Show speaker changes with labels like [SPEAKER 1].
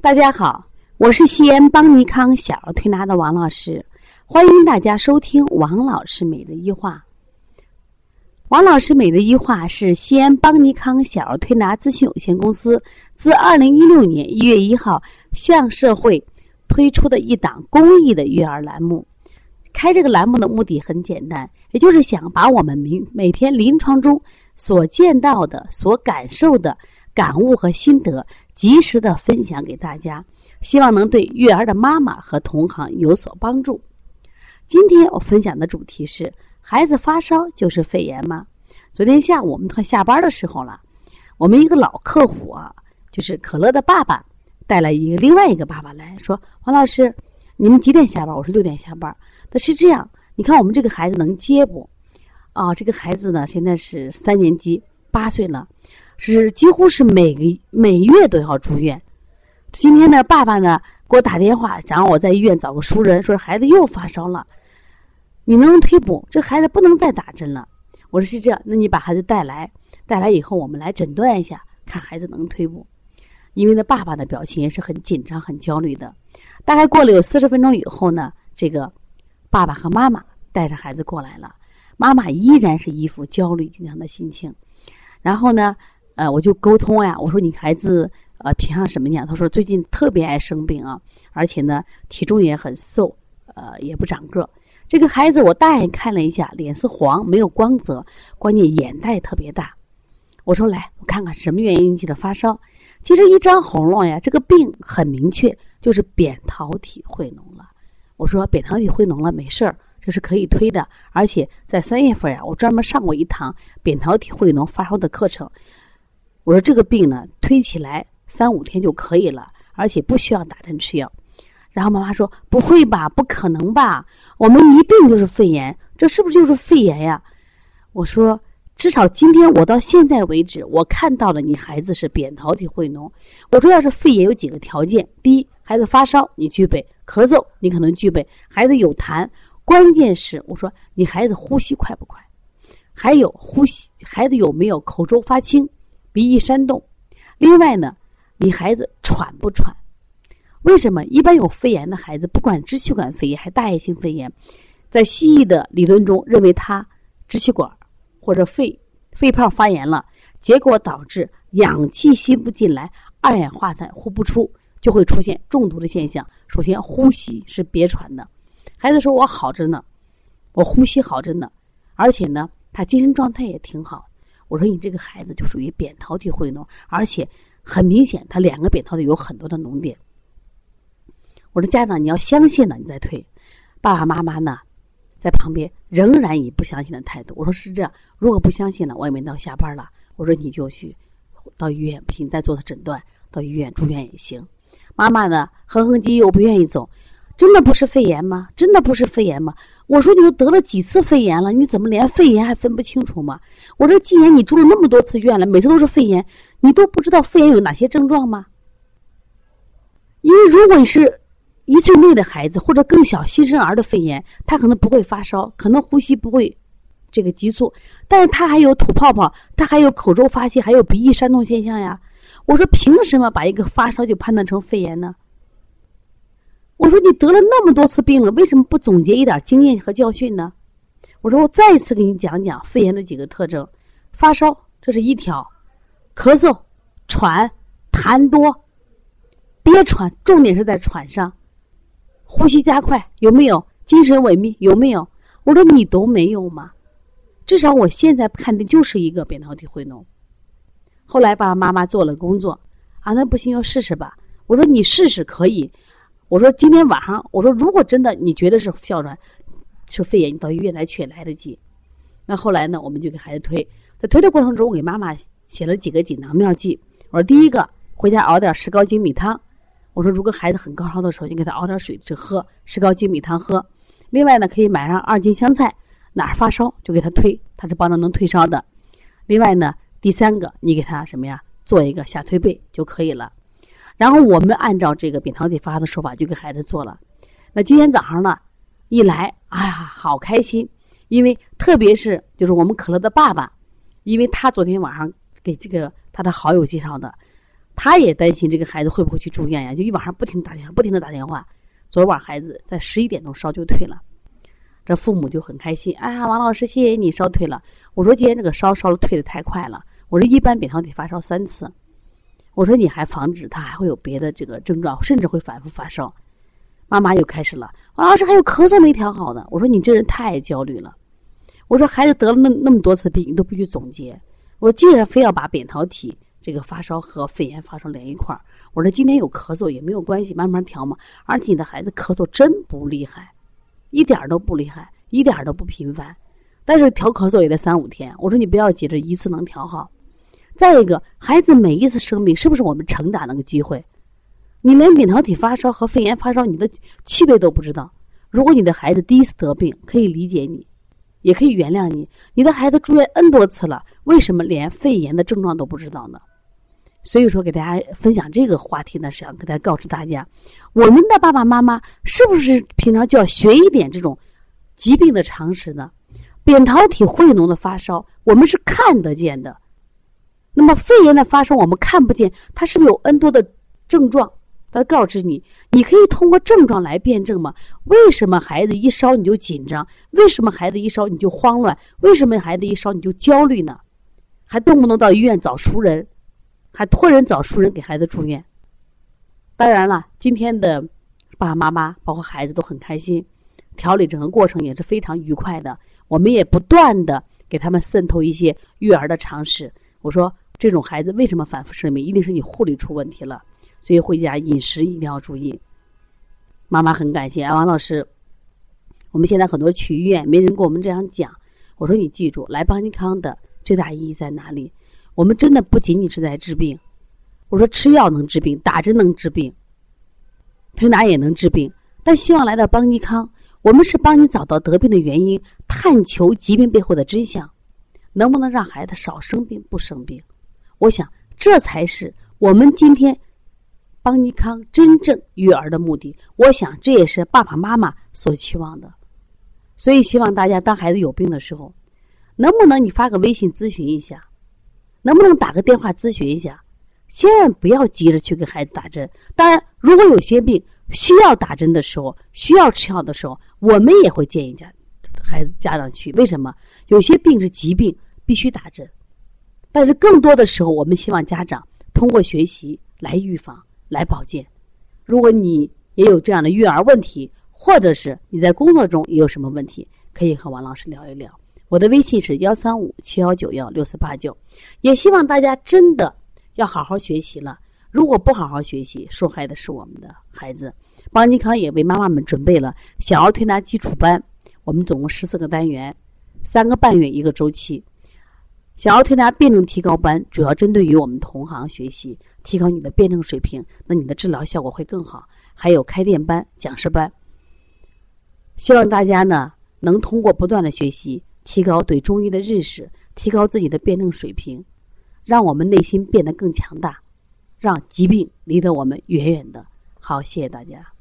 [SPEAKER 1] 大家好，我是西安邦尼康小儿推拿的王老师，欢迎大家收听王老师每日一话。王老师每日一话是西安邦尼康小儿推拿咨询有限公司自二零一六年一月一号向社会推出的一档公益的育儿栏目。开这个栏目的目的很简单，也就是想把我们每每天临床中所见到的、所感受的。感悟和心得，及时的分享给大家，希望能对育儿的妈妈和同行有所帮助。今天我分享的主题是：孩子发烧就是肺炎吗？昨天下午我们快下班的时候了，我们一个老客户啊，就是可乐的爸爸，带来一个另外一个爸爸来说：“王老师，你们几点下班？”我说：“六点下班。”他是这样，你看我们这个孩子能接不？啊，这个孩子呢，现在是三年级，八岁了。是几乎是每个每月都要住院。今天呢，爸爸呢给我打电话，然后我在医院找个熟人，说孩子又发烧了，你能不能推补？这孩子不能再打针了。我说是这样，那你把孩子带来，带来以后我们来诊断一下，看孩子能推补。因为呢，爸爸的表情也是很紧张、很焦虑的。大概过了有四十分钟以后呢，这个爸爸和妈妈带着孩子过来了，妈妈依然是一副焦虑紧张的心情，然后呢。呃，我就沟通呀，我说你孩子呃平常什么样？他说最近特别爱生病啊，而且呢体重也很瘦，呃也不长个。这个孩子我大眼看了一下，脸色黄，没有光泽，关键眼袋特别大。我说来，我看看什么原因引起的发烧。其实一张喉咙呀，这个病很明确，就是扁桃体会脓了。我说扁桃体会脓了没事儿，这是可以推的。而且在三月份呀，我专门上过一堂扁桃体会脓发烧的课程。我说这个病呢，推起来三五天就可以了，而且不需要打针吃药。然后妈妈说：“不会吧，不可能吧？我们一病就是肺炎，这是不是就是肺炎呀？”我说：“至少今天我到现在为止，我看到了你孩子是扁桃体会脓。我说要是肺炎有几个条件：第一，孩子发烧你具备；咳嗽你可能具备；孩子有痰，关键是我说你孩子呼吸快不快？还有呼吸，孩子有没有口周发青？”鼻翼扇动，另外呢，你孩子喘不喘？为什么一般有肺炎的孩子，不管支气管肺炎还大叶性肺炎，在西医的理论中认为他支气管或者肺肺泡发炎了，结果导致氧气吸不进来，二氧化碳呼不出，就会出现中毒的现象。首先呼吸是憋喘的，孩子说我好着呢，我呼吸好着呢，而且呢，他精神状态也挺好。我说你这个孩子就属于扁桃体会脓，而且很明显，他两个扁桃体有很多的脓点。我说家长你要相信了，你再退。爸爸妈妈呢，在旁边仍然以不相信的态度。我说是这样，如果不相信了，我也没到下班了。我说你就去到医院，不行再做的诊断，到医院住院也行。妈妈呢，哼哼唧唧又不愿意走。真的不是肺炎吗？真的不是肺炎吗？我说你都得了几次肺炎了，你怎么连肺炎还分不清楚吗？我说既然你住了那么多次院了，每次都是肺炎，你都不知道肺炎有哪些症状吗？因为如果你是一岁内的孩子或者更小新生儿的肺炎，他可能不会发烧，可能呼吸不会这个急促，但是他还有吐泡泡，他还有口周发泄，还有鼻翼扇动现象呀。我说凭什么把一个发烧就判断成肺炎呢？我说你得了那么多次病了，为什么不总结一点经验和教训呢？我说我再一次给你讲讲肺炎的几个特征：发烧，这是一条；咳嗽、喘、痰多、憋喘，重点是在喘上；呼吸加快，有没有？精神萎靡，有没有？我说你都没有吗？至少我现在判定就是一个扁桃体会脓。后来爸爸妈妈做了工作，啊，那不行，要试试吧。我说你试试可以。我说今天晚上，我说如果真的你觉得是哮喘，是肺炎，你到医院来取也来得及。那后来呢，我们就给孩子推，在推的过程中，我给妈妈写了几个锦囊妙计。我说第一个，回家熬点石膏精米汤。我说如果孩子很高烧的时候，你给他熬点水去喝石膏精米汤喝。另外呢，可以买上二斤香菜，哪儿发烧就给他推，它是帮着能退烧的。另外呢，第三个，你给他什么呀？做一个下推背就可以了。然后我们按照这个扁桃体发的手法就给孩子做了。那今天早上呢，一来，哎呀，好开心！因为特别是就是我们可乐的爸爸，因为他昨天晚上给这个他的好友介绍的，他也担心这个孩子会不会去住院呀，就一晚上不停打电话，不停的打电话。昨晚孩子在十一点钟烧就退了，这父母就很开心。啊，王老师，谢谢你烧退了。我说今天这个烧烧的退的太快了。我说一般扁桃体发烧三次，我说你还防止他还会有别的这个症状，甚至会反复发烧。妈妈又开始了，王老师还有咳嗽没调好呢。我说你这人太焦虑了。我说孩子得了那那么多次病，你都不去总结。我说既然非要把扁桃体这个发烧和肺炎发烧连一块儿，我说今天有咳嗽也没有关系，慢慢调嘛。而且你的孩子咳嗽真不厉害，一点都不厉害，一点都不频繁，但是调咳嗽也得三五天。我说你不要急着一次能调好。再一个，孩子每一次生病是不是我们成长那个机会？你连扁桃体发烧和肺炎发烧你的区别都不知道。如果你的孩子第一次得病，可以理解你，也可以原谅你。你的孩子住院 N 多次了，为什么连肺炎的症状都不知道呢？所以说，给大家分享这个话题呢，是想给大家告知大家，我们的爸爸妈妈是不是平常就要学一点这种疾病的常识呢？扁桃体会脓的发烧，我们是看得见的。那么肺炎的发生我们看不见，它是不是有 N 多的症状？它告知你，你可以通过症状来辩证吗？为什么孩子一烧你就紧张？为什么孩子一烧你就慌乱？为什么孩子一烧你就焦虑呢？还动不动到医院找熟人，还托人找熟人给孩子住院？当然了，今天的爸爸妈妈包括孩子都很开心，调理整个过程也是非常愉快的。我们也不断的给他们渗透一些育儿的常识。我说。这种孩子为什么反复生病？一定是你护理出问题了，所以回家饮食一定要注意。妈妈很感谢啊，王老师。我们现在很多去医院，没人跟我们这样讲。我说你记住，来邦尼康的最大意义在哪里？我们真的不仅仅是在治病。我说吃药能治病，打针能治病，推拿也能治病。但希望来到邦尼康，我们是帮你找到得病的原因，探求疾病背后的真相，能不能让孩子少生病、不生病？我想，这才是我们今天邦尼康真正育儿的目的。我想，这也是爸爸妈妈所期望的。所以，希望大家当孩子有病的时候，能不能你发个微信咨询一下，能不能打个电话咨询一下？千万不要急着去给孩子打针。当然，如果有些病需要打针的时候，需要吃药的时候，我们也会建议家孩子家长去。为什么？有些病是疾病，必须打针。但是更多的时候，我们希望家长通过学习来预防、来保健。如果你也有这样的育儿问题，或者是你在工作中也有什么问题，可以和王老师聊一聊。我的微信是幺三五七幺九幺六四八九。也希望大家真的要好好学习了。如果不好好学习，受害的是我们的孩子。邦尼康也为妈妈们准备了小儿推拿基础班，我们总共十四个单元，三个半月一个周期。想要推拿辩证提高班主要针对于我们同行学习，提高你的辩证水平，那你的治疗效果会更好。还有开店班、讲师班，希望大家呢能通过不断的学习，提高对中医的认识，提高自己的辩证水平，让我们内心变得更强大，让疾病离得我们远远的。好，谢谢大家。